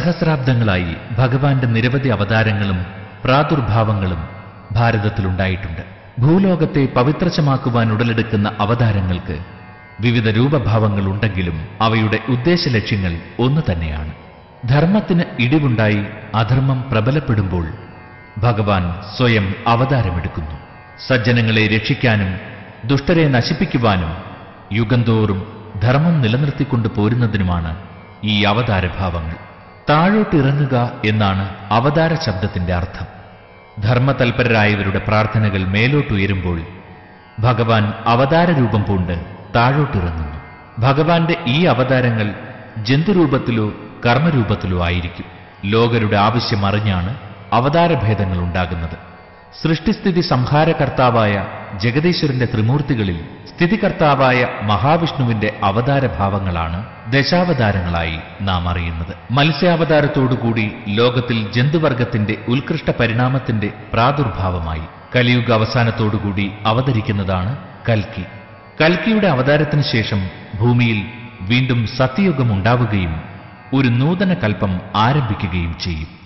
സഹസ്രാബ്ദങ്ങളായി ഭഗവാന്റെ നിരവധി അവതാരങ്ങളും പ്രാദുർഭാവങ്ങളും ഭാരതത്തിലുണ്ടായിട്ടുണ്ട്. ഭൂലോകത്തെ പവിത്രശമാക്കുവാൻ ഉടലെടുക്കുന്ന അവതാരങ്ങൾക്ക് വിവിധ രൂപഭാവങ്ങൾ ഉണ്ടെങ്കിലും അവയുടെ ഉദ്ദേശ ലക്ഷ്യങ്ങൾ ഒന്നു തന്നെയാണ്. ധർമ്മത്തിന് ഇടിവുണ്ടായി അധർമ്മം പ്രബലപ്പെടുമ്പോൾ ഭഗവാൻ സ്വയം അവതാരമെടുക്കുന്നു. സജ്ജനങ്ങളെ രക്ഷിക്കാനും ദുഷ്ടരെ നശിപ്പിക്കുവാനും യുഗന്തോറും ധർമ്മം നിലനിർത്തിക്കൊണ്ടു പോരുന്നതിനുമാണ് ഈ അവതാരഭാവങ്ങൾ. താഴോട്ടിറങ്ങുക എന്നാണ് അവതാര ശബ്ദത്തിന്റെ അർത്ഥം. ധർമ്മതൽപരരായവരുടെ പ്രാർത്ഥനകൾ മേലോട്ടുയരുമ്പോൾ ഭഗവാൻ അവതാര രൂപം പൂണ്ട് താഴോട്ടിറങ്ങുന്നു. ഭഗവാന്റെ ഈ അവതാരങ്ങൾ ജന്തുരൂപത്തിലോ കർമ്മരൂപത്തിലോ ആയിരിക്കും. ലോകരുടെ ആവശ്യം അറിഞ്ഞാണ് അവതാരഭേദങ്ങൾ ഉണ്ടാകുന്നത്. സൃഷ്ടിസ്ഥിതി സംഹാരകർത്താവായ ജഗദീശ്വരന്റെ ത്രിമൂർത്തികളിൽ സ്ഥിതികർത്താവായ മഹാവിഷ്ണുവിന്റെ അവതാരഭാവങ്ങളാണ് ദശാവതാരങ്ങളായി നാം അറിയുന്നത്. മത്സ്യാവതാരത്തോടുകൂടി ലോകത്തിൽ ജന്തുവർഗത്തിന്റെ ഉത്കൃഷ്ട പരിണാമത്തിന്റെ പ്രാദുർഭാവമായി കലിയുഗ അവസാനത്തോടുകൂടി അവതരിക്കുന്നതാണ് കൽക്കി. കൽക്കിയുടെ അവതാരത്തിന് ശേഷം ഭൂമിയിൽ വീണ്ടും സത്യയുഗം ഉണ്ടാവുകയും ഒരു നൂതന കൽപ്പം ആരംഭിക്കുകയും ചെയ്യും.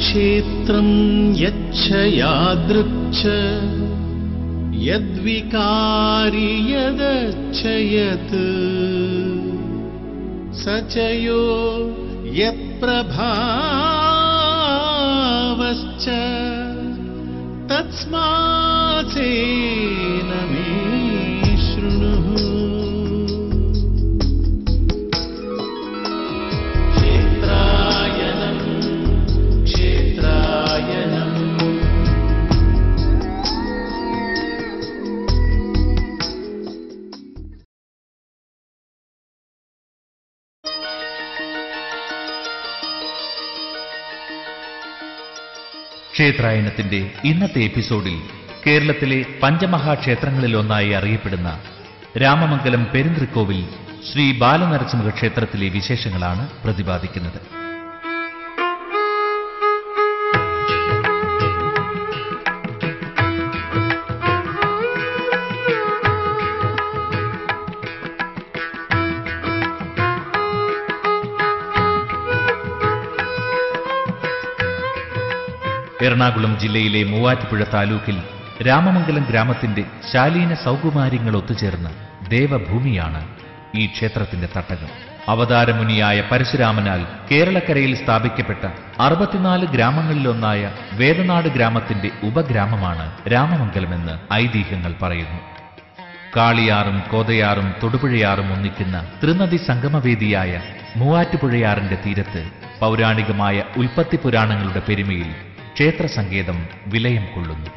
क्षेत्रम् यच्छयादृक्ष यद्विकारि यदच्छयत् स च यो यत्प्रभावश्च तस्मासे ക്ഷേത്രായനത്തിന്റെ ഇന്നത്തെ എപ്പിസോഡിൽ കേരളത്തിലെ പഞ്ചമഹാക്ഷേത്രങ്ങളിലൊന്നായി അറിയപ്പെടുന്ന രാമമംഗലം പെരുന്തൃക്കോവിൽ ശ്രീ ബാലനരസിംഹ ക്ഷേത്രത്തിലെ വിശേഷങ്ങളാണ് പ്രതിപാദിക്കുന്നത്. എറണാകുളം ജില്ലയിലെ മൂവാറ്റുപുഴ താലൂക്കിൽ രാമമംഗലം ഗ്രാമത്തിന്റെ ശാലീന സൗകുമാര്യങ്ങൾ ഒത്തുചേർന്ന ദേവഭൂമിയാണ് ഈ ക്ഷേത്രത്തിന്റെ തട്ടകം. അവതാരമുനിയായ പരശുരാമനാൽ കേരളക്കരയിൽ സ്ഥാപിക്കപ്പെട്ട അറുപത്തിനാല് ഗ്രാമങ്ങളിലൊന്നായ വേദനാട് ഗ്രാമത്തിന്റെ ഉപഗ്രാമമാണ് രാമമംഗലമെന്ന് ഐതിഹ്യങ്ങൾ പറയുന്നു. കാളിയാറും കോതയാറും തൊടുപുഴയാറും ഒന്നിക്കുന്ന ത്രിനദി സംഗമവേദിയായ മൂവാറ്റുപുഴയാറിന്റെ തീരത്ത് പൗരാണികമായ ഉൽപ്പത്തി പുരാണങ്ങളുടെ പെരുമയിൽ ക്ഷേത്ര സങ്കേതം വിലയം കൊള്ളുന്നു.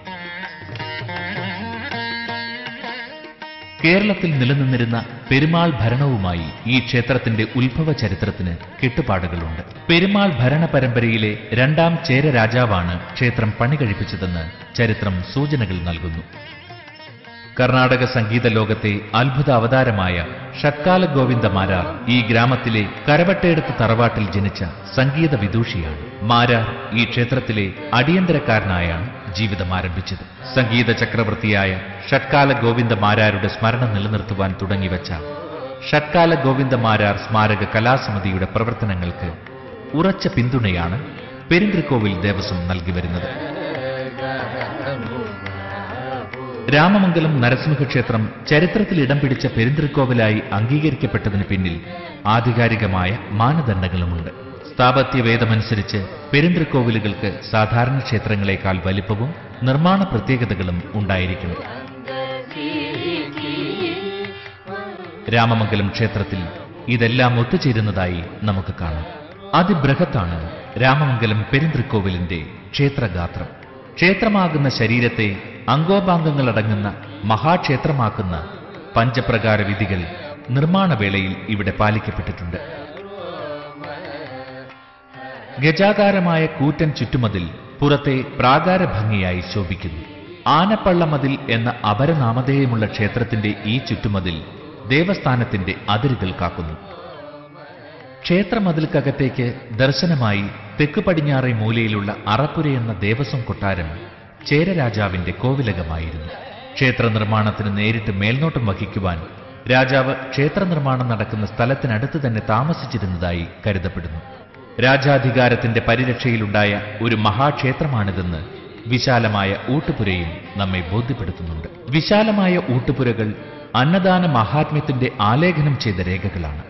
കേരളത്തിൽ നിലനിന്നിരുന്ന പെരുമാൾ ഭരണവുമായി ഈ ക്ഷേത്രത്തിന്റെ ഉത്ഭവ ചരിത്രത്തിന് കെട്ടുപാടുകളുണ്ട്. പെരുമാൾ ഭരണ പരമ്പരയിലെ രണ്ടാം ചേര രാജാവാണ് ക്ഷേത്രം പണികഴിപ്പിച്ചതെന്ന് ചരിത്രം സൂചനകൾ നൽകുന്നു. കർണാടക സംഗീത ലോകത്തെ അത്ഭുത അവതാരമായ ഷക്കാല ഗോവിന്ദ മാരാർ ഈ ഗ്രാമത്തിലെ കരവട്ടയെടുത്ത് തറവാട്ടിൽ ജനിച്ച സംഗീത വിദൂഷിയാണ്. മാരാർ ഈ ക്ഷേത്രത്തിലെ അടിയന്തരക്കാരനായാണ് ജീവിതം ആരംഭിച്ചത്. സംഗീത ചക്രവർത്തിയായ ഷട്കാല ഗോവിന്ദ മാരാരുടെ സ്മരണ നിലനിർത്തുവാൻ തുടങ്ങിവച്ച ഷട്കാല ഗോവിന്ദ മാരാർ സ്മാരക കലാസമിതിയുടെ പ്രവർത്തനങ്ങൾക്ക് ഉറച്ച പിന്തുണയാണ് പെരിന്തൃക്കോവിൽ ദേവസ്വം നൽകി വരുന്നത്. രാമമംഗലം നരസിംഹക്ഷേത്രം ചരിത്രത്തിൽ ഇടം പിടിച്ച പെരിന്തൃക്കോവിലായി അംഗീകരിക്കപ്പെട്ടതിന് പിന്നിൽ ആധികാരികമായ മാനദണ്ഡങ്ങളുമുണ്ട്. സ്ഥാപത്യവേദമനുസരിച്ച് പെരിന്തൃക്കോവിലുകൾക്ക് സാധാരണ ക്ഷേത്രങ്ങളെക്കാൾ വലിപ്പവും നിർമ്മാണ പ്രത്യേകതകളും ഉണ്ടായിരിക്കണം രാമമംഗലം ക്ഷേത്രത്തിൽ ഇതെല്ലാം ഒത്തുചേരുന്നതായി നമുക്ക് കാണാം. അതിബൃഹത്താണ് രാമമംഗലം പെരിന്തൃക്കോവിലിന്റെ ക്ഷേത്രഗാത്രം. ക്ഷേത്രമാകുന്ന ശരീരത്തെ അംഗോപാംഗങ്ങളടങ്ങുന്ന മഹാക്ഷേത്രമാക്കുന്ന പഞ്ചപ്രകാര വിധികൾ നിർമ്മാണവേളയിൽ ഇവിടെ പാലിക്കപ്പെട്ടിട്ടുണ്ട്. ഗജാകാരമായ കൂറ്റൻ ചുറ്റുമതിൽ പുറത്തെ പ്രാകാര ഭംഗിയായി ശോഭിക്കുന്നു. ആനപ്പള്ളമതിൽ എന്ന അപരനാമധേയമുള്ള ക്ഷേത്രത്തിന്റെ ഈ ചുറ്റുമതിൽ ദേവസ്ഥാനത്തിന്റെ അതിരുകൾ കാക്കുന്നു. ക്ഷേത്രമതിൽക്കകത്തേക്ക് ദർശനമായി തെക്ക് പടിഞ്ഞാറെ മൂലയിലുള്ള അറപ്പുര എന്ന ദേവസ്വം കൊട്ടാരം ചേരരാജാവിന്റെ കോവിലകമായിരുന്നു. ക്ഷേത്ര നിർമ്മാണത്തിന് നേരിട്ട് മേൽനോട്ടം വഹിക്കുവാൻ രാജാവ് ക്ഷേത്ര നിർമ്മാണം നടക്കുന്ന സ്ഥലത്തിനടുത്ത് തന്നെ താമസിച്ചിരുന്നതായി കരുതപ്പെടുന്നു. രാജാധികാരത്തിന്റെ പരിരക്ഷയിലുണ്ടായ ഒരു മഹാക്ഷേത്രമാണിതെന്ന് വിശാലമായ ഊട്ടുപുരയും നമ്മെ ബോധ്യപ്പെടുത്തുന്നുണ്ട്. വിശാലമായ ഊട്ടുപുരകൾ അന്നദാന മഹാത്മ്യത്തിന്റെ ആലേഖനം ചെയ്ത രേഖകളാണ്.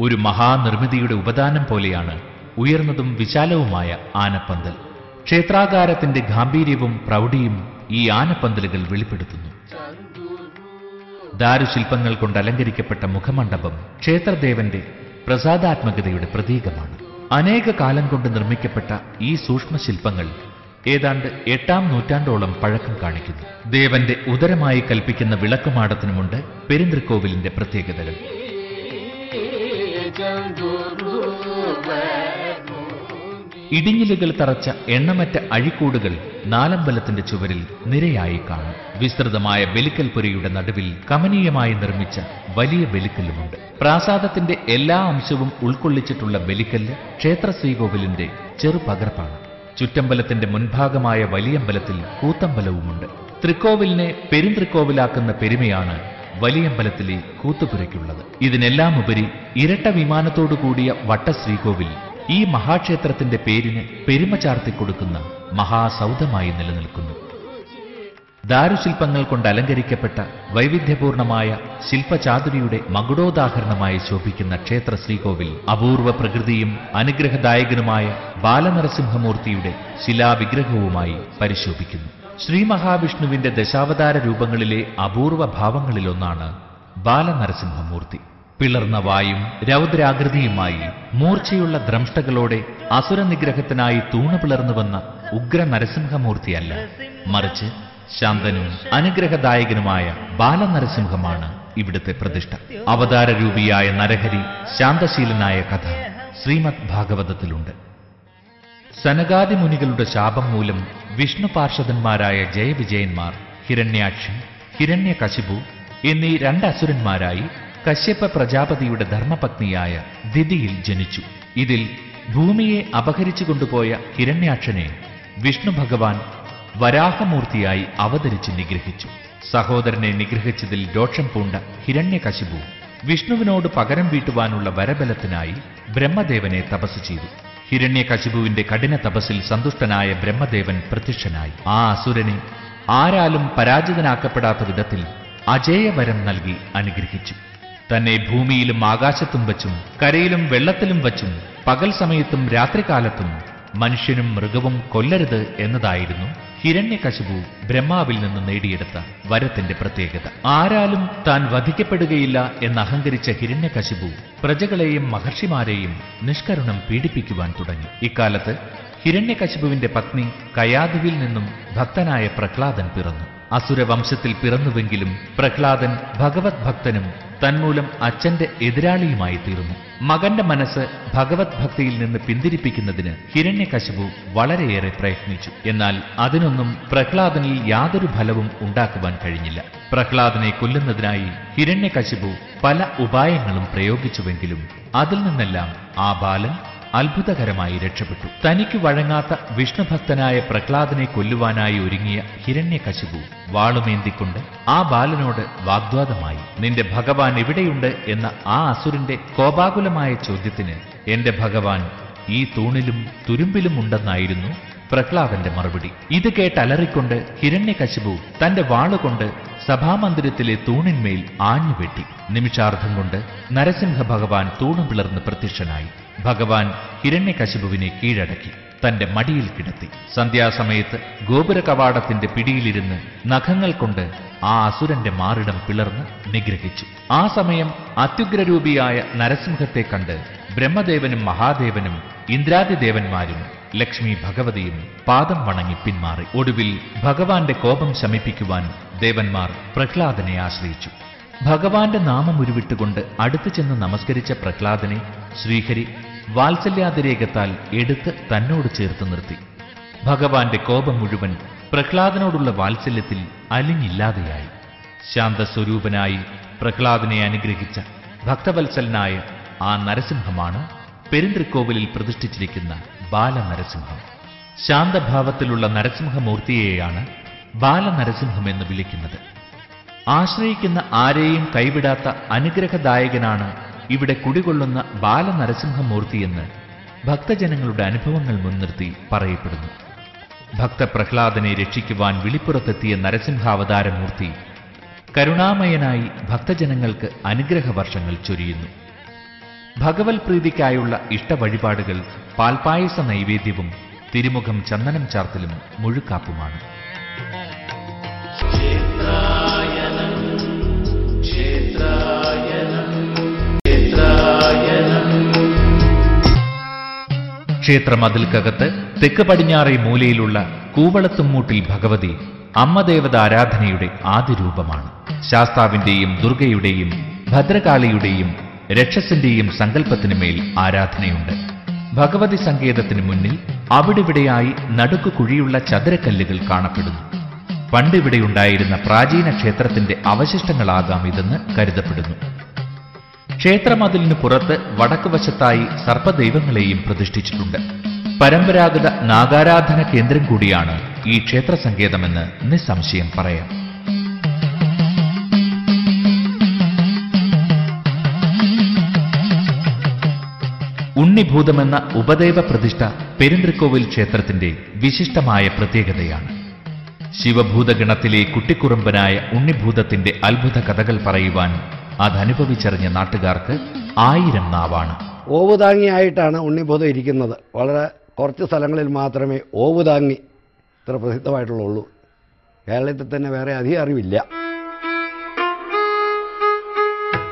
ഒരു മഹാനിർമ്മിതിയുടെ ഉപദാനം പോലെയാണ് ഉയർന്നതും വിശാലവുമായ ആനപ്പന്തൽ. ക്ഷേത്രാകാരത്തിന്റെ ഗാംഭീര്യവും പ്രൗഢിയും ഈ ആനപ്പന്തലുകൾ വെളിപ്പെടുത്തുന്നു. ദാരുശില്പങ്ങൾ കൊണ്ട് അലങ്കരിക്കപ്പെട്ട മുഖമണ്ഡപം ക്ഷേത്രദേവന്റെ പ്രസാദാത്മകതയുടെ പ്രതീകമാണ്. അനേക കാലം കൊണ്ട് നിർമ്മിക്കപ്പെട്ട ഈ സൂക്ഷ്മശില്പങ്ങൾ ഏതാണ്ട് എട്ടാം നൂറ്റാണ്ടോളം പഴക്കം കാണിക്കുന്നു. ദേവന്റെ ഉദരമായി കൽപ്പിക്കുന്ന വിളക്കുമാടത്തിനുമുണ്ട് പെരിന്തൃക്കോവിലിന്റെ പ്രത്യേകതകൾ. ഇടിഞ്ഞിലുകൾ തറച്ച എണ്ണമറ്റ അഴിക്കൂടുകൾ നാലമ്പലത്തിന്റെ ചുവരിൽ നിരയായി കാണും. വിസ്തൃതമായ ബലിക്കൽപുരയുടെ നടുവിൽ കമനീയമായി നിർമ്മിച്ച വലിയ ബലിക്കല്ലുമുണ്ട്. പ്രാസാദത്തിന്റെ എല്ലാ അംശവും ഉൾക്കൊള്ളിച്ചിട്ടുള്ള ബലിക്കല്ല് ക്ഷേത്ര ശ്രീകോവിലിന്റെ ചെറുപകർപ്പാണ്. ചുറ്റമ്പലത്തിന്റെ മുൻഭാഗമായ വലിയമ്പലത്തിൽ കൂത്തമ്പലവുമുണ്ട്. തൃക്കോവിലിനെ പെരുന്തൃക്കോവിലാക്കുന്ന പെരുമയാണ് വലിയമ്പലത്തിലെ കൂത്തുപുരയ്ക്കുള്ളത്. ഇതിനെല്ലാം ഉപരി ഇരട്ട വിമാനത്തോടു കൂടിയ വട്ട ശ്രീകോവിൽ ഈ മഹാക്ഷേത്രത്തിന്റെ പേരിന് പെരുമ ചാർത്തിക്കൊടുക്കുന്ന മഹാസൗധമായി നിലനിൽക്കുന്നു. ദാരുശില്പങ്ങൾ കൊണ്ട് അലങ്കരിക്കപ്പെട്ട വൈവിധ്യപൂർണമായ ശില്പചാതുരിയുടെ മകുടോദാഹരണമായി ശോഭിക്കുന്ന ക്ഷേത്ര ശ്രീകോവിൽ അപൂർവ പ്രകൃതിയും അനുഗ്രഹദായകനുമായ ബാലനരസിംഹമൂർത്തിയുടെ ശിലാവിഗ്രഹവുമായി പരിശോഭിക്കുന്നു. ശ്രീ മഹാവിഷ്ണുവിന്റെ ദശാവതാര രൂപങ്ങളിലെ അപൂർവ ഭാവങ്ങളിലൊന്നാണ് ബാലനരസിംഹമൂർത്തി. പിളർന്ന വായും രൗദ്രാകൃതിയുമായി മൂർച്ചയുള്ള ദ്രംഷ്ടകളോടെ അസുരനിഗ്രഹത്തിനായി തൂണു പിളർന്നു വന്ന ഉഗ്ര നരസിംഹമൂർത്തിയല്ല മറിച്ച് ശാന്തനും അനുഗ്രഹദായകനുമായ ബാലനരസിംഹമാണ് ഇവിടുത്തെ പ്രതിഷ്ഠ. അവതാരരൂപിയായ നരഹരി ശാന്തശീലനായ കഥ ശ്രീമദ് ഭാഗവതത്തിലുണ്ട്. സനകാദി മുനികളുടെ ശാപം മൂലം വിഷ്ണു പാർഷദന്മാരായ ജയവിജയന്മാർ ഹിരണ്യാക്ഷൻ ഹിരണ്യകശിപു എന്നീ രണ്ട് അസുരന്മാരായി കശ്യപ പ്രജാപതിയുടെ ധർമ്മപത്നിയായ ദിതിയിൽ ജനിച്ചു. ഇതിൽ ഭൂമിയെ അപഹരിച്ചു കൊണ്ടുപോയ ഹിരണ്യാക്ഷനെ വിഷ്ണു ഭഗവാൻ വരാഹമൂർത്തിയായി അവതരിച്ച് നിഗ്രഹിച്ചു. സഹോദരനെ നിഗ്രഹിച്ചതിൽ രോക്ഷം പൂണ്ട ഹിരണ്യകശിപു വിഷ്ണുവിനോട് പകരം വീട്ടുവാനുള്ള വരബലത്തിനായി ബ്രഹ്മദേവനെ തപസ് ചെയ്തു. ഹിരണ്യകശിപുവിന്റെ കഠിന തപസ്സിൽ സന്തുഷ്ടനായ ബ്രഹ്മദേവൻ പ്രത്യക്ഷനായി. ആ അസുരനെ ആരാലും പരാജിതനാക്കപ്പെടാത്ത വിധത്തിൽ അജേയവരം നൽകി അനുഗ്രഹിച്ചു. തന്നെ ഭൂമിയിലും ആകാശത്തും വച്ചും കരയിലും വെള്ളത്തിലും വച്ചും പകൽ സമയത്തും രാത്രികാലത്തും മനുഷ്യനും മൃഗവും കൊല്ലരുത് എന്നതായിരുന്നു ഹിരണ്യകശുപു ബ്രഹ്മാവിൽ നിന്ന് നേടിയെടുത്ത വരത്തിന്റെ പ്രത്യേകത. ആരാലും താൻ വധിക്കപ്പെടുകയില്ല എന്ന് അഹങ്കരിച്ച ഹിരണ്യകശിപു പ്രജകളെയും മഹർഷിമാരെയും നിഷ്കരുണം പീഡിപ്പിക്കുവാൻ തുടങ്ങി. ഇക്കാലത്ത് ഹിരണ്യകശുപുവിന്റെ പത്നി കയാദുവിൽ നിന്നും ഭക്തനായ പ്രഹ്ലാദൻ പിറന്നു. അസുരവംശത്തിൽ പിറന്നുവെങ്കിലും പ്രഹ്ലാദൻ ഭഗവത് ഭക്തനും തന്മൂലം അച്ഛന്റെ എതിരാളിയുമായി തീർന്നു മകന്റെ മനസ്സ് ഭഗവത് ഭക്തിയിൽ നിന്ന് പിന്തിരിപ്പിക്കുന്നതിന് ഹിരണ്യകശിപു വളരെയേറെ പ്രയത്നിച്ചു. എന്നാൽ അതിനൊന്നും പ്രഹ്ലാദനിൽ യാതൊരു ഫലവും ഉണ്ടാക്കുവാൻ കഴിഞ്ഞില്ല. പ്രഹ്ലാദനെ കൊല്ലുന്നതിനായി ഹിരണ്യകശിപു പല ഉപായങ്ങളും പ്രയോഗിച്ചുവെങ്കിലും അതിൽ നിന്നെല്ലാം ആ ബാലൻ അത്ഭുതകരമായി രക്ഷപ്പെട്ടു. തനിക്ക് വഴങ്ങാത്ത വിഷ്ണുഭക്തനായ പ്രഹ്ലാദനെ കൊല്ലുവാനായി ഒരുങ്ങിയ ഹിരണ്യകശിപു വാളുമേന്തിക്കൊണ്ട് ആ ബാലനോട് വാഗ്വാദമായി നിന്റെ ഭഗവാൻ എവിടെയുണ്ട്? എന്ന ആ അസുരന്റെ കോപാകുലമായ ചോദ്യത്തിന് എന്റെ ഭഗവാൻ ഈ തൂണിലും തുരുമ്പിലും ഉണ്ടെന്നായിരുന്നു പ്രഹ്ലാദന്റെ മറുപടി. ഇത് കേട്ടലറിക്കൊണ്ട് ഹിരണ്യകശിപു തന്റെ വാളുകൊണ്ട് സഭാമന്ദിരത്തിലെ തൂണിന്മേൽ ആഞ്ഞുവെട്ടി നിമിഷാർദ്ധം കൊണ്ട് നരസിംഹ ഭഗവാൻ തൂണു പിളർന്ന് പ്രത്യക്ഷനായി. ഭഗവാൻ ഹിരണ്യകശിപുവിനെ കീഴടക്കി തന്റെ മടിയിൽ കിടത്തി. സന്ധ്യാസമയത്ത് ഗോപുര കവാടത്തിന്റെ പിടിയിലിരുന്ന് നഖങ്ങൾ കൊണ്ട് ആ അസുരന്റെ മാറിടം പിളർന്ന് നിഗ്രഹിച്ചു. ആ സമയം അത്യുഗ്രരൂപിയായ നരസിംഹത്തെ കണ്ട് ബ്രഹ്മദേവനും മഹാദേവനും ഇന്ദ്രാദിദേവന്മാരും ലക്ഷ്മി ഭഗവതിയും പാദം വണങ്ങി പിന്മാറി. ഒടുവിൽ ഭഗവാന്റെ കോപം ശമിപ്പിക്കുവാൻ ദേവന്മാർ പ്രഹ്ലാദനെ ആശ്രയിച്ചു. ഭഗവാന്റെ നാമം ഉരുവിട്ടുകൊണ്ട് അടുത്തു ചെന്ന് നമസ്കരിച്ച പ്രഹ്ലാദനെ ശ്രീഹരി വാത്സല്യാതിരേകത്താൽ എടുത്ത് തന്നോട് ചേർത്ത് നിർത്തി. ഭഗവാന്റെ കോപം മുഴുവൻ പ്രഹ്ലാദനോടുള്ള വാത്സല്യത്തിൽ അലിഞ്ഞില്ലാതെയായി. ശാന്തസ്വരൂപനായി പ്രഹ്ലാദനെ അനുഗ്രഹിച്ച ഭക്തവത്സലനായ ആ നരസിംഹമാണ് പെരുന്തൃക്കോവിലിൽ പ്രതിഷ്ഠിച്ചിരിക്കുന്ന ബാലനരസിംഹം. ശാന്തഭാവത്തിലുള്ള നരസിംഹമൂർത്തിയെയാണ് ബാലനരസിംഹം എന്ന് വിളിക്കുന്നത്. ആശ്രയിക്കുന്ന ആരെയും കൈവിടാത്ത അനുഗ്രഹദായകനാണ് ഇവിടെ കുടികൊള്ളുന്ന ബാലനരസിംഹമൂർത്തിയെന്ന് ഭക്തജനങ്ങളുടെ അനുഭവങ്ങൾ മുൻനിർത്തി പറയപ്പെടുന്നു. ഭക്തപ്രഹ്ലാദനെ രക്ഷിക്കുവാൻ വിളിപ്പുറത്തെത്തിയ നരസിംഹാവതാരമൂർത്തി കരുണാമയനായി ഭക്തജനങ്ങൾക്ക് അനുഗ്രഹവർഷങ്ങൾ ചൊരിയുന്നു. ഭഗവത് പ്രീതിക്കായുള്ള ഇഷ്ടവഴിപാടുകൾ പാൽപായസ നൈവേദ്യവും തിരുമുഖം ചന്ദനം ചാർത്തലും മുഴുക്കാപ്പുമാണ്. ക്ഷേത്രമതിൽക്കകത്ത് തെക്ക് പടിഞ്ഞാറേ മൂലയിലുള്ള കൂവളത്തുമ്മൂട്ടിൽ ഭഗവതി അമ്മദേവത ആരാധനയുടെ ആദ്യ രൂപമാണ് ശാസ്താവിന്റെയും ദുർഗയുടെയും ഭദ്രകാളിയുടെയും രക്ഷസിന്റെയും സങ്കല്പത്തിനുമേൽ ആരാധനയുണ്ട്. ഭഗവതി സങ്കേതത്തിന് മുന്നിൽ അവിടിവിടെയായി നടുക്കു കുഴിയുള്ള ചതുരക്കല്ലുകൾ കാണപ്പെടുന്നു. പണ്ടിവിടെയുണ്ടായിരുന്ന പ്രാചീന ക്ഷേത്രത്തിന്റെ അവശിഷ്ടങ്ങളാകാം ഇതെന്ന് കരുതപ്പെടുന്നു. ക്ഷേത്രമതിലിന് പുറത്ത് വടക്കുവശത്തായി സർപ്പദൈവങ്ങളെയും പ്രതിഷ്ഠിച്ചിട്ടുണ്ട്. പരമ്പരാഗത നാഗാരാധന കേന്ദ്രം കൂടിയാണ് ഈ ക്ഷേത്ര സങ്കേതമെന്ന് നിസ്സംശയം പറയാം. ഉണ്ണിഭൂതമെന്ന ഉപദേവ പ്രതിഷ്ഠ പെരുന്തൃക്കോവിൽ ക്ഷേത്രത്തിന്റെ വിശിഷ്ടമായ പ്രത്യേകതയാണ്. ശിവഭൂതഗണത്തിലെ കുട്ടിക്കുറുമ്പനായ ഉണ്ണിഭൂതത്തിന്റെ അത്ഭുത കഥകൾ പറയുവാൻ അതനുഭവിച്ചറിഞ്ഞ നാട്ടുകാർക്ക് ആയിരം നാവാണ്. ഓവുതാങ്ങിയായിട്ടാണ് ഉണ്ണിഭൂതം ഇരിക്കുന്നത്. വളരെ കുറച്ച് സ്ഥലങ്ങളിൽ മാത്രമേ ഓവുതാങ്ങി ഇത്ര പ്രസിദ്ധമായിട്ടുള്ളൂ കേരളത്തിൽ തന്നെ വേറെ അധികം അറിവില്ല.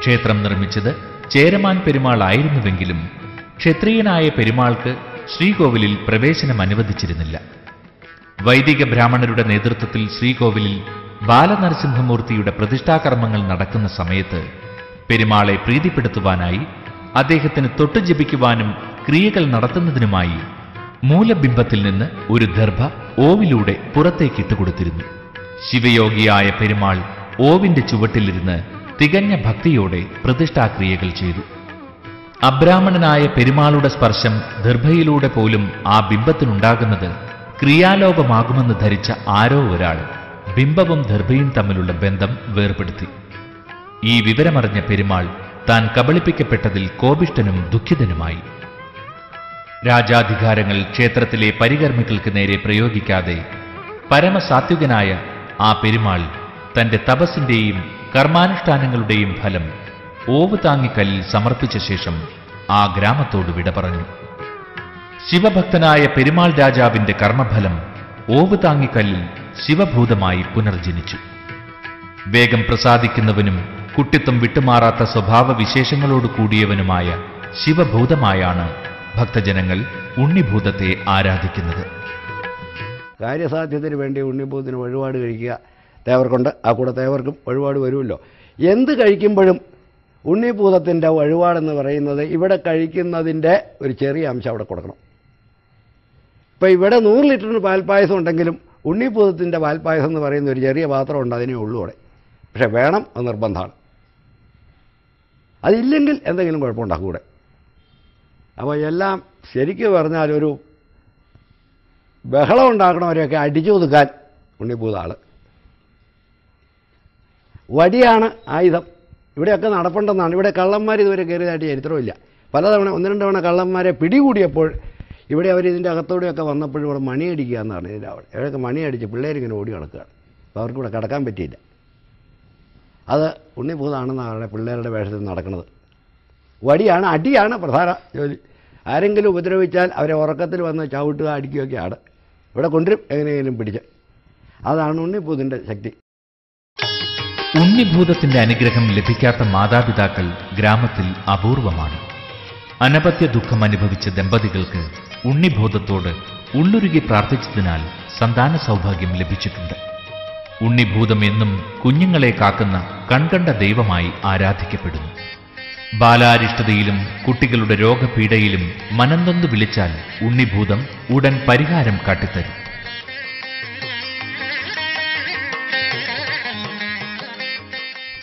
ക്ഷേത്രം നിർമ്മിച്ചത് ചേരമാൻ പെരുമാൾ ആയിരുന്നുവെങ്കിലും ക്ഷത്രിയനായ പെരുമാൾക്ക് ശ്രീകോവിലിൽ പ്രവേശനം അനുവദിച്ചിരുന്നില്ല. വൈദിക ബ്രാഹ്മണരുടെ നേതൃത്വത്തിൽ ശ്രീകോവിലിൽ ബാലനരസിംഹമൂർത്തിയുടെ പ്രതിഷ്ഠാകർമ്മങ്ങൾ നടക്കുന്ന സമയത്ത് പെരുമാളെ പ്രീതിപ്പെടുത്തുവാനായി അദ്ദേഹത്തിന് തൊട്ടു ജപിക്കുവാനും ക്രിയകൾ നടത്തുന്നതിനുമായി മൂലബിംബത്തിൽ നിന്ന് ഒരു ദർഭ ഓവിലൂടെ പുറത്തേക്ക് ഇട്ടുകൊടുത്തിരുന്നു. ശിവയോഗിയായ പെരുമാൾ ഓവിന്റെ ചുവട്ടിലിരുന്ന് തികഞ്ഞ ഭക്തിയോടെ പ്രതിഷ്ഠാക്രിയകൾ ചെയ്തു. അബ്രാഹ്മണനായ പെരുമാളുടെ സ്പർശം ദർഭയിലൂടെ പോലും ആ ബിംബത്തിനുണ്ടാകുന്നത് ക്രിയാലോപമാകുമെന്ന് ധരിച്ച ആരോ ഒരാൾ ബിംബവും ദർഭയും തമ്മിലുള്ള ബന്ധം വേർപെടുത്തി. ഈ വിവരമറിഞ്ഞ പെരുമാൾ താൻ കബളിപ്പിക്കപ്പെട്ടതിൽ കോപിഷ്ടനും ദുഃഖിതനുമായി. രാജാധികാരങ്ങൾ ക്ഷേത്രത്തിലെ പരികർമ്മികൾക്ക് നേരെ പ്രയോഗിക്കാതെ പരമസാത്വികനായ ആ പെരുമാൾ തന്റെ തപസ്സിന്റെയും കർമാനുഷ്ഠാനങ്ങളുടെയും ഫലം ഓവുതാങ്ങിക്കല്ലിൽ സമർപ്പിച്ച ശേഷം ആ ഗ്രാമത്തോട് വിട പറഞ്ഞു. ശിവഭക്തനായ പെരുമാൾ രാജാവിന്റെ കർമ്മഫലം ഓവുതാങ്ങിക്കല്ലിൽ ശിവഭൂതമായി പുനർജനിച്ചു. വേഗം പ്രസാദിക്കുന്നവനും കുട്ടിത്തം വിട്ടുമാറാത്ത സ്വഭാവ വിശേഷങ്ങളോട് കൂടിയവനുമായ ശിവഭൂതമായാണ് ഭക്തജനങ്ങൾ ഉണ്ണിഭൂതത്തെ ആരാധിക്കുന്നത്. കാര്യസാധ്യത്തിന് വേണ്ടി ഉണ്ണിഭൂതത്തിന് വഴിപാട് കഴിക്കുക. തേവർക്കുണ്ട്. ആ കൂടെ തേവർക്കും വഴിപാട് വരുമല്ലോ. എന്ത് കഴിക്കുമ്പോഴും ഉണ്ണിഭൂതത്തിന്റെ വഴിപാടെന്ന് പറയുന്നത് ഇവിടെ കഴിക്കുന്നതിന്റെ ഒരു ചെറിയ അംശം അവിടെ കൊടുക്കണം. ഇപ്പോൾ ഇവിടെ നൂറ് ലിറ്ററിന് പാൽപ്പായസം ഉണ്ടെങ്കിലും ഉണ്ണിപൂതത്തിന്റെ പാൽപ്പായസം എന്ന് പറയുന്ന ഒരു ചെറിയ പാത്രം ഉണ്ട് അതിനേ ഉള്ളൂ അവിടെ. പക്ഷേ വേണം അത് നിർബന്ധമാണ്. അതില്ലെങ്കിൽ എന്തെങ്കിലും കുഴപ്പമുണ്ടാകും കൂടെ അപ്പോൾ എല്ലാം ശരിക്കും പറഞ്ഞാൽ ഒരു ബഹളം ഉണ്ടാക്കണവരെയൊക്കെ അടിച്ചു ഒതുക്കാൻ ഉണ്ണിപ്പൂത ആൾ. വടിയാണ് ആയുധം. ഇവിടെയൊക്കെ നടപ്പുണ്ടെന്നാണ്. ഇവിടെ കള്ളന്മാർ ഇതുവരെ കയറിയതായിട്ട് ചരിത്രമില്ല പലതവണ ഒന്ന് രണ്ട് തവണ കള്ളന്മാരെ പിടികൂടിയപ്പോൾ ഇവിടെ അവർ ഇതിന്റെ അകത്തൂടെയൊക്കെ വന്നപ്പോഴും ഇവിടെ മണിയടിക്കുക എന്നാണ് ഇതിന്റെ അവിടെ ഇവിടെയൊക്കെ മണിയടിച്ച് പിള്ളേരിങ്ങനെ ഓടി കിടക്കുകയാണ് അപ്പോൾ അവർക്കിവിടെ കിടക്കാൻ പറ്റിയില്ല. അത് ഉണ്ണിഭൂതാണെന്നാണ് അവരുടെ പിള്ളേരുടെ വേഷത്തിൽ നടക്കുന്നത്. വടിയാണ് അടിയാണ് പ്രധാന ജോലി. ആരെങ്കിലും ഉപദ്രവിച്ചാൽ അവരെ ഉറക്കത്തിൽ വന്ന് ചവിട്ടുക അടിക്കുകയൊക്കെയാണ്. ഇവിടെ കൊണ്ടുവരും എങ്ങനെയെങ്കിലും പിടിച്ച്. അതാണ് ഉണ്ണിപ്പൂതിന്റെ ശക്തി. ഉണ്ണിഭൂതത്തിന്റെ അനുഗ്രഹം ലഭിക്കാത്ത മാതാപിതാക്കൾ ഗ്രാമത്തിൽ അപൂർവമാണ്. അനപത്യ ദുഃഖം അനുഭവിച്ച ദമ്പതികൾക്ക് ഉണ്ണിഭൂതത്തോട് ഉള്ളുരുകി പ്രാർത്ഥിച്ചതിനാൽ സന്താന സൗഭാഗ്യം ലഭിച്ചിട്ടുണ്ട്. ഉണ്ണിഭൂതം എന്നും കുഞ്ഞുങ്ങളെ കാക്കുന്ന കൺകണ്ട ദൈവമായി ആരാധിക്കപ്പെടുന്നു. ബാലാരിഷ്ടതയിലും കുട്ടികളുടെ രോഗപീഡയിലും മനംതൊന്ന് വിളിച്ചാൽ ഉണ്ണിഭൂതം ഉടൻ പരിഹാരം കാട്ടിത്തരും.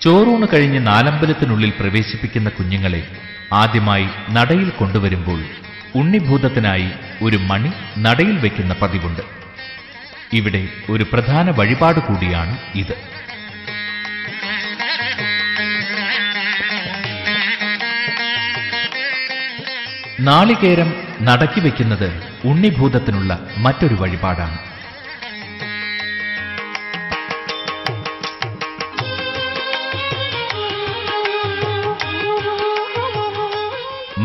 ചോറൂണ് കഴിഞ്ഞ് നാലമ്പലത്തിനുള്ളിൽ പ്രവേശിപ്പിക്കുന്ന കുഞ്ഞുങ്ങളെ ആദ്യമായി നടയിൽ കൊണ്ടുവരുമ്പോൾ ഉണ്ണിഭൂതത്തിനായി ഒരു മണി നടയിൽ വയ്ക്കുന്ന പതിവുണ്ട്. ഇവിടെ ഒരു പ്രധാന വഴിപാട് കൂടിയാണ് ഇത്. നാളികേരം നടക്കി വയ്ക്കുന്നത് ഉണ്ണിഭൂതത്തിനുള്ള മറ്റൊരു വഴിപാടാണ്.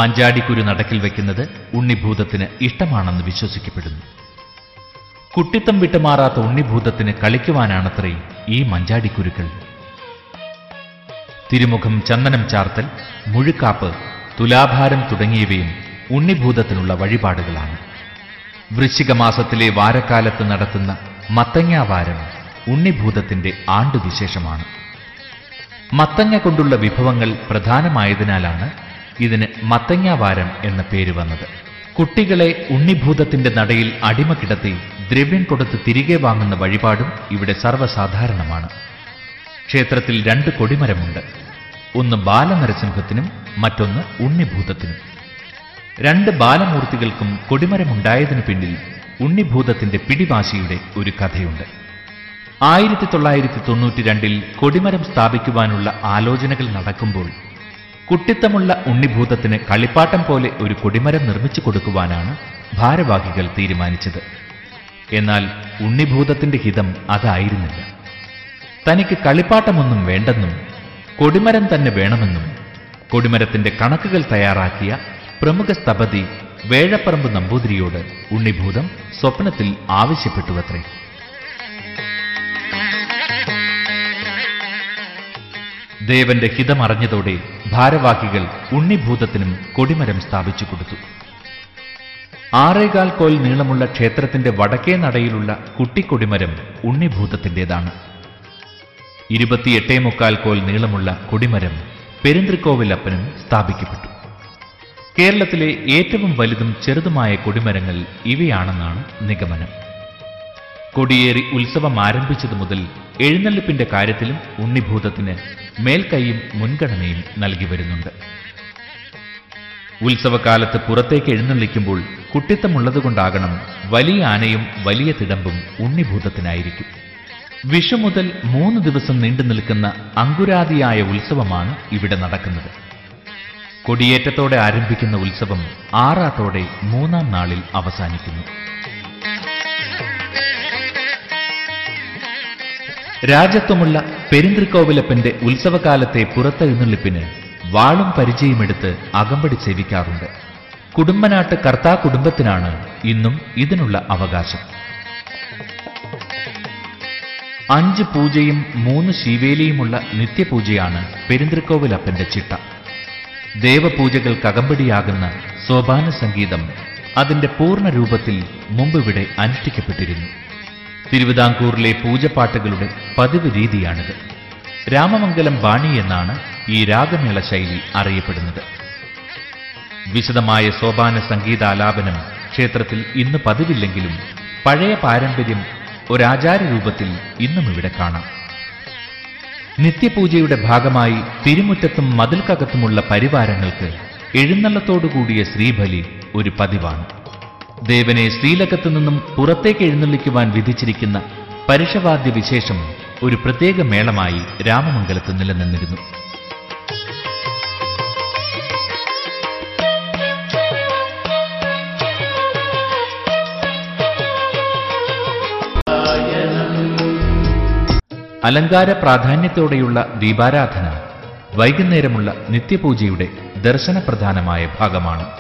മഞ്ചാടിക്കുരു നടക്കിൽ വയ്ക്കുന്നത് ഉണ്ണിഭൂതത്തിന് ഇഷ്ടമാണെന്ന് വിശ്വസിക്കപ്പെടുന്നു. കുട്ടിത്തം വിട്ടുമാറാത്ത ഉണ്ണിഭൂതത്തിന് കളിക്കുവാനാണത്രേ ഈ മഞ്ചാടിക്കുരുക്കൾ. തിരുമുഖം ചന്ദനം ചാർത്തൽ മുഴുക്കാപ്പ് തുലാഭാരം തുടങ്ങിയവയും ഉണ്ണിഭൂതത്തിനുള്ള വഴിപാടുകളാണ്. വൃശ്ചിക മാസത്തിലെ വാരക്കാലത്ത് നടത്തുന്ന മത്തങ്ങാവാരം ഉണ്ണിഭൂതത്തിന്റെ ആണ്ടുവിശേഷമാണ്. മത്തങ്ങ കൊണ്ടുള്ള വിഭവങ്ങൾ പ്രധാനമായതിനാലാണ് ഇതിന് മത്തങ്ങാവാരം എന്ന പേര് വന്നത്. കുട്ടികളെ ഉണ്ണിഭൂതത്തിന്റെ നടയിൽ അടിമ കിടത്തി ദ്രവ്യം കൊടുത്ത് തിരികെ വാങ്ങുന്ന വഴിപാടും ഇവിടെ സർവസാധാരണമാണ്. ക്ഷേത്രത്തിൽ രണ്ട് കൊടിമരമുണ്ട്. ഒന്ന് ബാലനരസിംഹത്തിനും മറ്റൊന്ന് ഉണ്ണിഭൂതത്തിനും. രണ്ട് ബാലമൂർത്തികൾക്കും കൊടിമരമുണ്ടായതിനു പിന്നിൽ ഉണ്ണിഭൂതത്തിന്റെ പിടിവാശിയുടെ ഒരു കഥയുണ്ട്. ആയിരത്തി തൊള്ളായിരത്തി തൊണ്ണൂറ്റി രണ്ടിൽ കൊടിമരം സ്ഥാപിക്കുവാനുള്ള ആലോചനകൾ നടക്കുമ്പോൾ കുട്ടിത്തമുള്ള ഉണ്ണിഭൂതത്തിന് കളിപ്പാട്ടം പോലെ ഒരു കൊടിമരം നിർമ്മിച്ചു കൊടുക്കുവാനാണ് ഭാരവാഹികൾ തീരുമാനിച്ചത്. എന്നാൽ ഉണ്ണിഭൂതത്തിന്റെ ഹിതം അതായിരുന്നില്ല. തനിക്ക് കളിപ്പാട്ടമൊന്നും വേണ്ടെന്നും കൊടിമരം തന്നെ വേണമെന്നും കൊടിമരത്തിന്റെ കണക്കുകൾ തയ്യാറാക്കിയ പ്രമുഖ സ്ഥപതി വേഴപ്പറമ്പ് നമ്പൂതിരിയോട് ഉണ്ണിഭൂതം സ്വപ്നത്തിൽ ആവശ്യപ്പെട്ടുവത്രേ. ദേവന്റെ ഹിതമറിഞ്ഞതോടെ ഭാരവാഹികൾ ഉണ്ണിഭൂതത്തിനും കൊടിമരം സ്ഥാപിച്ചു കൊടുത്തു. ആറേകാൽ കോൽ നീളമുള്ള ക്ഷേത്രത്തിന്റെ വടക്കേ നടയിലുള്ള കുട്ടിക്കൊടിമരം ഉണ്ണിഭൂതത്തിന്റേതാണ്. ഇരുപത്തിയെട്ടേ മുക്കാൽ കോൽ നീളമുള്ള കൊടിമരം പെരുന്തൃക്കോവിലപ്പനും സ്ഥാപിക്കപ്പെട്ടു. കേരളത്തിലെ ഏറ്റവും വലുതും ചെറുതുമായ കൊടിമരങ്ങൾ ഇവയാണെന്നാണ് നിഗമനം. കൊടിയേറി ഉത്സവം ആരംഭിച്ചതു മുതൽ എഴുന്നള്ളിപ്പിന്റെ കാര്യത്തിലും ഉണ്ണിഭൂതത്തിന് മേൽക്കൈയും മുൻഗണനയും നൽകി വരുന്നുണ്ട്. ഉത്സവകാലത്ത് പുറത്തേക്ക് എഴുന്നള്ളിക്കുമ്പോൾ കുട്ടിത്തമുള്ളതുകൊണ്ടാകണം വലിയ ആനയും വലിയ തിടമ്പും ഉണ്ണിഭൂതത്തിനായിരിക്കും. വിഷു മുതൽ മൂന്ന് ദിവസം നീണ്ടു നിൽക്കുന്ന അങ്കുരാതിയായ ഉത്സവമാണ് ഇവിടെ നടക്കുന്നത്. കൊടിയേറ്റത്തോടെ ആരംഭിക്കുന്ന ഉത്സവം ആറാട്ടോടെ മൂന്നാം നാളിൽ അവസാനിക്കുന്നു. രാജത്വമുള്ള പെരിന്തൃക്കോവിലപ്പന്റെ ഉത്സവകാലത്തെ പുറത്തെഴുന്നള്ളിപ്പിന് വാളും പരിചയമെടുത്ത് അകമ്പടി സേവിക്കാറുണ്ട്. കുടുംബനാട്ട് കർത്താ കുടുംബത്തിനാണ് ഇന്നും ഇതിനുള്ള അവകാശം. അഞ്ച് പൂജയും മൂന്ന് ശിവേലിയുമുള്ള നിത്യപൂജയാണ് പെരിന്തൃക്കോവിലപ്പന്റെ ചിട്ട. ദേവപൂജകൾക്ക് അകമ്പടിയാകുന്ന സോപാന സംഗീതം അതിന്റെ പൂർണ രൂപത്തിൽ മുമ്പിവിടെ അനുഷ്ഠിക്കപ്പെട്ടിരുന്നു. തിരുവിതാംകൂറിലെ പൂജപ്പാട്ടുകളുടെ പതിവ് രീതിയാണിത്. രാമമംഗലം ബാണി എന്നാണ് ഈ രാഗമേള ശൈലി അറിയപ്പെടുന്നത്. വിശദമായ സോപാന സംഗീതാലാപനം ക്ഷേത്രത്തിൽ ഇന്ന് പതിവില്ലെങ്കിലും പഴയ പാരമ്പര്യം ഒരാചാര രൂപത്തിൽ ഇന്നും ഇവിടെ കാണാം. നിത്യപൂജയുടെ ഭാഗമായി തിരുമുറ്റത്തും മതിൽക്കകത്തുമുള്ള പരിവാരങ്ങൾക്ക് എഴുന്നള്ളത്തോടുകൂടിയ ശ്രീബലി ഒരു പതിവാണ്. ദേവനെ ശ്രീലകത്തു നിന്നും പുറത്തേക്ക് എഴുന്നള്ളിക്കുവാൻ വിധിച്ചിരിക്കുന്ന പരുഷവാദ്യ വിശേഷം ഒരു പ്രത്യേക മേളമായി രാമമംഗലത്ത് നിലനിന്നിരുന്നു. അലങ്കാര പ്രാധാന്യത്തോടെയുള്ള ദീപാരാധന വൈകുന്നേരമുള്ള നിത്യപൂജയുടെ ദർശനപ്രധാനമായ ഭാഗമാണ്.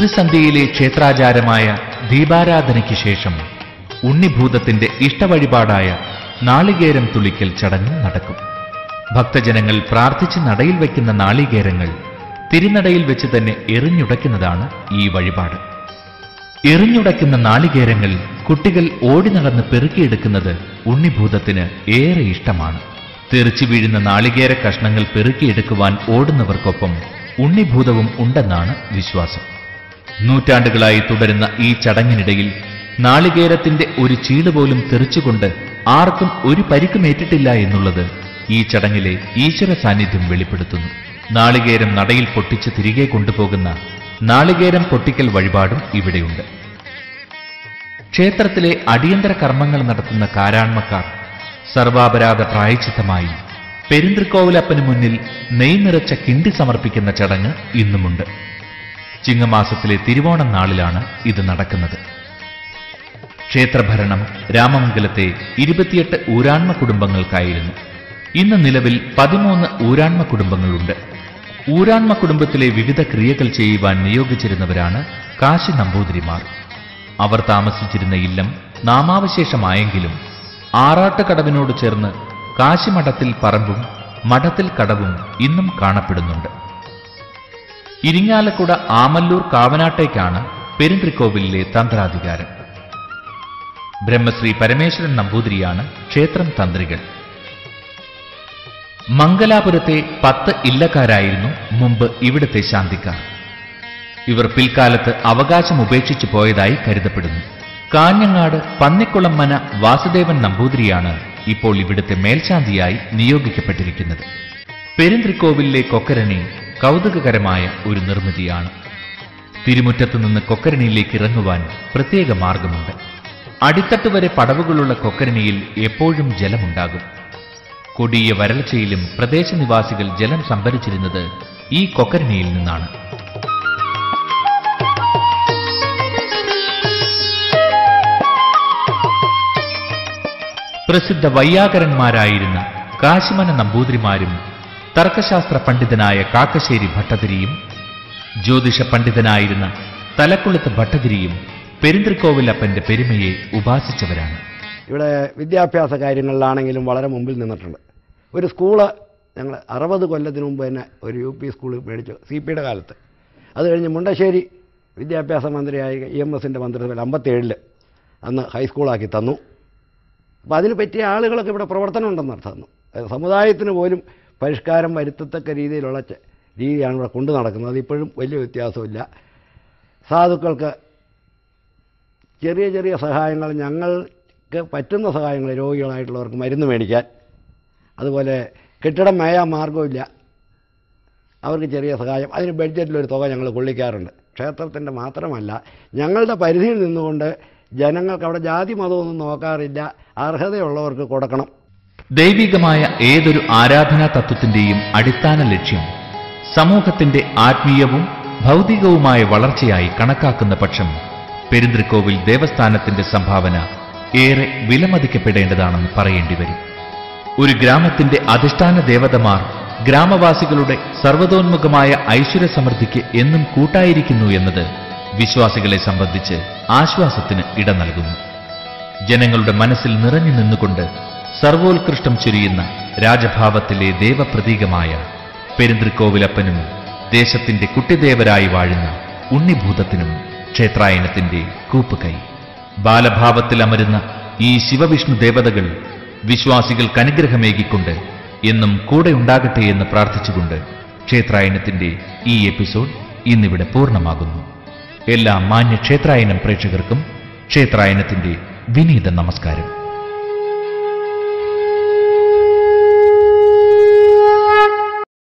ത്രിസന്ധ്യയിലെ ക്ഷേത്രാചാരമായ ദീപാരാധനയ്ക്ക് ശേഷം ഉണ്ണിഭൂതത്തിന്റെ ഇഷ്ടവഴിപാടായ നാളികേരം തുളിക്കൽ ചടങ്ങും നടക്കും. ഭക്തജനങ്ങൾ പ്രാർത്ഥിച്ച് നടയിൽ വയ്ക്കുന്ന നാളികേരങ്ങൾ തിരുനടയിൽ വെച്ച് തന്നെ എറിഞ്ഞുടയ്ക്കുന്നതാണ് ഈ വഴിപാട്. എറിഞ്ഞുടയ്ക്കുന്ന നാളികേരങ്ങൾ കുട്ടികൾ ഓടി നടന്ന് പെറുക്കിയെടുക്കുന്നത് ഉണ്ണിഭൂതത്തിന് ഏറെ ഇഷ്ടമാണ്. തെറിച്ചു വീഴുന്ന നാളികേര കഷ്ണങ്ങൾ പെറുക്കിയെടുക്കുവാൻ ഓടുന്നവർക്കൊപ്പം ഉണ്ണിഭൂതവും ഉണ്ടെന്നാണ് വിശ്വാസം. നൂറ്റാണ്ടുകളായി തുടരുന്ന ഈ ചടങ്ങിനിടയിൽ നാളികേരത്തിന്റെ ഒരു ചീട് പോലും തെറിച്ചുകൊണ്ട് ആർക്കും ഒരു പരിക്കുമേറ്റിട്ടില്ല എന്നുള്ളത് ഈ ചടങ്ങിലെ ഈശ്വര സാന്നിധ്യം വെളിപ്പെടുത്തുന്നു. നാളികേരം നടയിൽ പൊട്ടിച്ച് തിരികെ കൊണ്ടുപോകുന്ന നാളികേരം പൊട്ടിക്കൽ വഴിപാടും ഇവിടെയുണ്ട്. ക്ഷേത്രത്തിലെ അടിയന്തര കർമ്മങ്ങൾ നടത്തുന്ന കാരാൺമക്കാർ സർവാപരാധ പ്രായച്ചിത്തമായി പെരുന്തൃക്കോവിലപ്പന് മുന്നിൽ നെയ് നിറച്ച കിണ്ടി സമർപ്പിക്കുന്ന ചടങ്ങ് ഇന്നുമുണ്ട്. ചിങ്ങമാസത്തിലെ തിരുവോണം നാളിലാണ് ഇത് നടക്കുന്നത്. ക്ഷേത്രഭരണം രാമമംഗലത്തെ ഇരുപത്തിയെട്ട് ഊരാൺമ കുടുംബങ്ങൾക്കായിരുന്നു. ഇന്ന് നിലവിൽ പതിമൂന്ന് ഊരാൺമ കുടുംബങ്ങളുണ്ട്. ഊരാൺമ കുടുംബത്തിലെ വിവിധ ക്രിയകൾ ചെയ്യുവാൻ നിയോഗിച്ചിരുന്നവരാണ് കാശി നമ്പൂതിരിമാർ. അവർ താമസിച്ചിരുന്ന ഇല്ലം നാമാവശേഷമായെങ്കിലും ആറാട്ടുകടവിനോട് ചേർന്ന് കാശിമഠത്തിൽ പറമ്പും മഠത്തിൽ കടവും ഇന്നും കാണപ്പെടുന്നുണ്ട്. ഇരിങ്ങാലക്കുട ആമല്ലൂർ കാവനാട്ടേക്കാണ് പെരുന്ത്രിക്കോവിലിലെ തന്ത്രാധികാരം ബ്രഹ്മശ്രീ പരമേശ്വരൻ നമ്പൂതിരിയാണ് ക്ഷേത്രം തന്ത്രികൾ. മംഗലാപുരത്തെ പത്ത് ഇല്ലക്കാരായിരുന്നു മുമ്പ് ഇവിടുത്തെ ശാന്തിക്കാർ. ഇവർ പിൽക്കാലത്ത് അവകാശം ഉപേക്ഷിച്ചു പോയതായി കരുതപ്പെടുന്നു. കാഞ്ഞങ്ങാട് പന്നിക്കുളം മന വാസുദേവൻ നമ്പൂതിരിയാണ് ഇപ്പോൾ ഇവിടുത്തെ മേൽശാന്തിയായി നിയോഗിക്കപ്പെട്ടിരിക്കുന്നത്. പെരുന്ത്രിക്കോവിലിലെ കൊക്കരണി കൗതുകകരമായ ഒരു നിർമ്മിതിയാണ്. തിരുമുറ്റത്തു നിന്ന് കൊക്കരണിയിലേക്ക് ഇറങ്ങുവാൻ പ്രത്യേക മാർഗമുണ്ട്. അടിത്തട്ട് വരെ പടവുകളുള്ള കൊക്കരണിയിൽ എപ്പോഴും ജലമുണ്ടാകും. കൊടിയ വരൾച്ചയിലും പ്രദേശനിവാസികൾ ജലം സംഭരിച്ചിരുന്നത് ഈ കൊക്കരണിയിൽ നിന്നാണ്. പ്രസിദ്ധ വൈയാകരന്മാരായിരുന്ന കാശിമന നമ്പൂതിരിമാരും തർക്കശാസ്ത്ര പണ്ഡിതനായ കാക്കശ്ശേരി ഭട്ടതിരിയും ജ്യോതിഷ പണ്ഡിതനായിരുന്ന തലക്കുളത്ത് ഭട്ടതിരിയും പെരിന്തൃക്കോവിലപ്പന്റെ പെരുമയെ ഉപാസിച്ചവരാണ്. ഇവിടെ വിദ്യാഭ്യാസ കാര്യങ്ങളിലാണെങ്കിലും വളരെ മുമ്പിൽ നിന്നിട്ടുണ്ട്. ഒരു സ്കൂൾ ഞങ്ങൾ അറുപത് കൊല്ലത്തിന് മുമ്പ് തന്നെ ഒരു യു പി സ്കൂൾ മേടിച്ചു സി പിയുടെ കാലത്ത്. അത് കഴിഞ്ഞ് മുണ്ടശ്ശേരി വിദ്യാഭ്യാസ മന്ത്രിയായി ഇ എം എസിന്റെ മന്ത്രിസഭയിൽ അമ്പത്തേഴിൽ അന്ന് ഹൈസ്കൂളാക്കി തന്നു. അപ്പോൾ അതിന് പറ്റിയ ആളുകളൊക്കെ ഇവിടെ പ്രവർത്തനം ഉണ്ടെന്ന് അർത്ഥം സമുദായത്തിന് പോലും പരിഷ്കാരം വരുത്തത്തക്ക രീതിയിലുള്ള രീതിയാണ് ഇവിടെ കൊണ്ടു നടക്കുന്നത്. ഇപ്പോഴും വലിയ വ്യത്യാസമില്ല. സാധുക്കൾക്ക് ചെറിയ ചെറിയ സഹായങ്ങൾ ഞങ്ങൾക്ക് പറ്റുന്ന സഹായങ്ങൾ രോഗികളായിട്ടുള്ളവർക്ക് മരുന്ന് മേടിക്കാൻ. അതുപോലെ കെട്ടിടം മേയാൻ മാർഗമില്ല അവർക്ക് ചെറിയ സഹായം. അതിന് ബഡ്ജറ്റിലൊരു തുക ഞങ്ങൾ കൊള്ളിക്കാറുണ്ട്. ക്ഷേത്രത്തിന്റെ മാത്രമല്ല ഞങ്ങളുടെ പരിധിയിൽ നിന്നുകൊണ്ട് ജനങ്ങൾക്ക് അവിടെ ജാതി മതമൊന്നും നോക്കാറില്ല. അർഹതയുള്ളവർക്ക് കൊടുക്കണം. ദൈവികമായ ഏതൊരു ആരാധനാ തത്വത്തിന്റെയും അടിസ്ഥാന ലക്ഷ്യം സമൂഹത്തിന്റെ ആത്മീയവും ഭൗതികവുമായ വളർച്ചയായി കണക്കാക്കുന്ന പക്ഷം പെരുന്തൃക്കോവിൽ ദേവസ്ഥാനത്തിന്റെ സംഭാവന ഏറെ വിലമതിക്കപ്പെടേണ്ടതാണെന്ന് പറയേണ്ടി വരും. ഒരു ഗ്രാമത്തിന്റെ അധിഷ്ഠാന ദേവതമാർ ഗ്രാമവാസികളുടെ സർവതോന്മുഖമായ ഐശ്വര്യ സമൃദ്ധിക്ക് എന്നും കൂട്ടായിരിക്കുന്നു എന്നത് വിശ്വാസികളെ സംബന്ധിച്ച് ആശ്വാസത്തിന് ഇട നൽകുന്നു. ജനങ്ങളുടെ മനസ്സിൽ നിറഞ്ഞു നിന്നുകൊണ്ട് സർവോത്കൃഷ്ടം ചൊരിയുന്ന രാജഭാവത്തിലെ ദേവപ്രതീകമായ പെരുന്തൃക്കോവിലപ്പനും ദേശത്തിന്റെ കുട്ടിദേവരായി വാഴുന്ന ഉണ്ണിഭൂതത്തിനും ക്ഷേത്രായനത്തിന്റെ കൂപ്പുകൈ. ബാലഭാവത്തിൽ അമരുന്ന ഈ ശിവവിഷ്ണു ദേവതകൾ വിശ്വാസികൾക്ക് അനുഗ്രഹമേകിക്കൊണ്ട് എന്നും കൂടെ ഉണ്ടാകട്ടെ എന്ന് പ്രാർത്ഥിച്ചുകൊണ്ട് ക്ഷേത്രായനത്തിന്റെ ഈ എപ്പിസോഡ് ഇന്നിവിടെ പൂർണമാകുന്നു. എല്ലാ മാന്യ ക്ഷേത്രായനം പ്രേക്ഷകർക്കും ക്ഷേത്രായനത്തിന്റെ വിനീത നമസ്കാരം.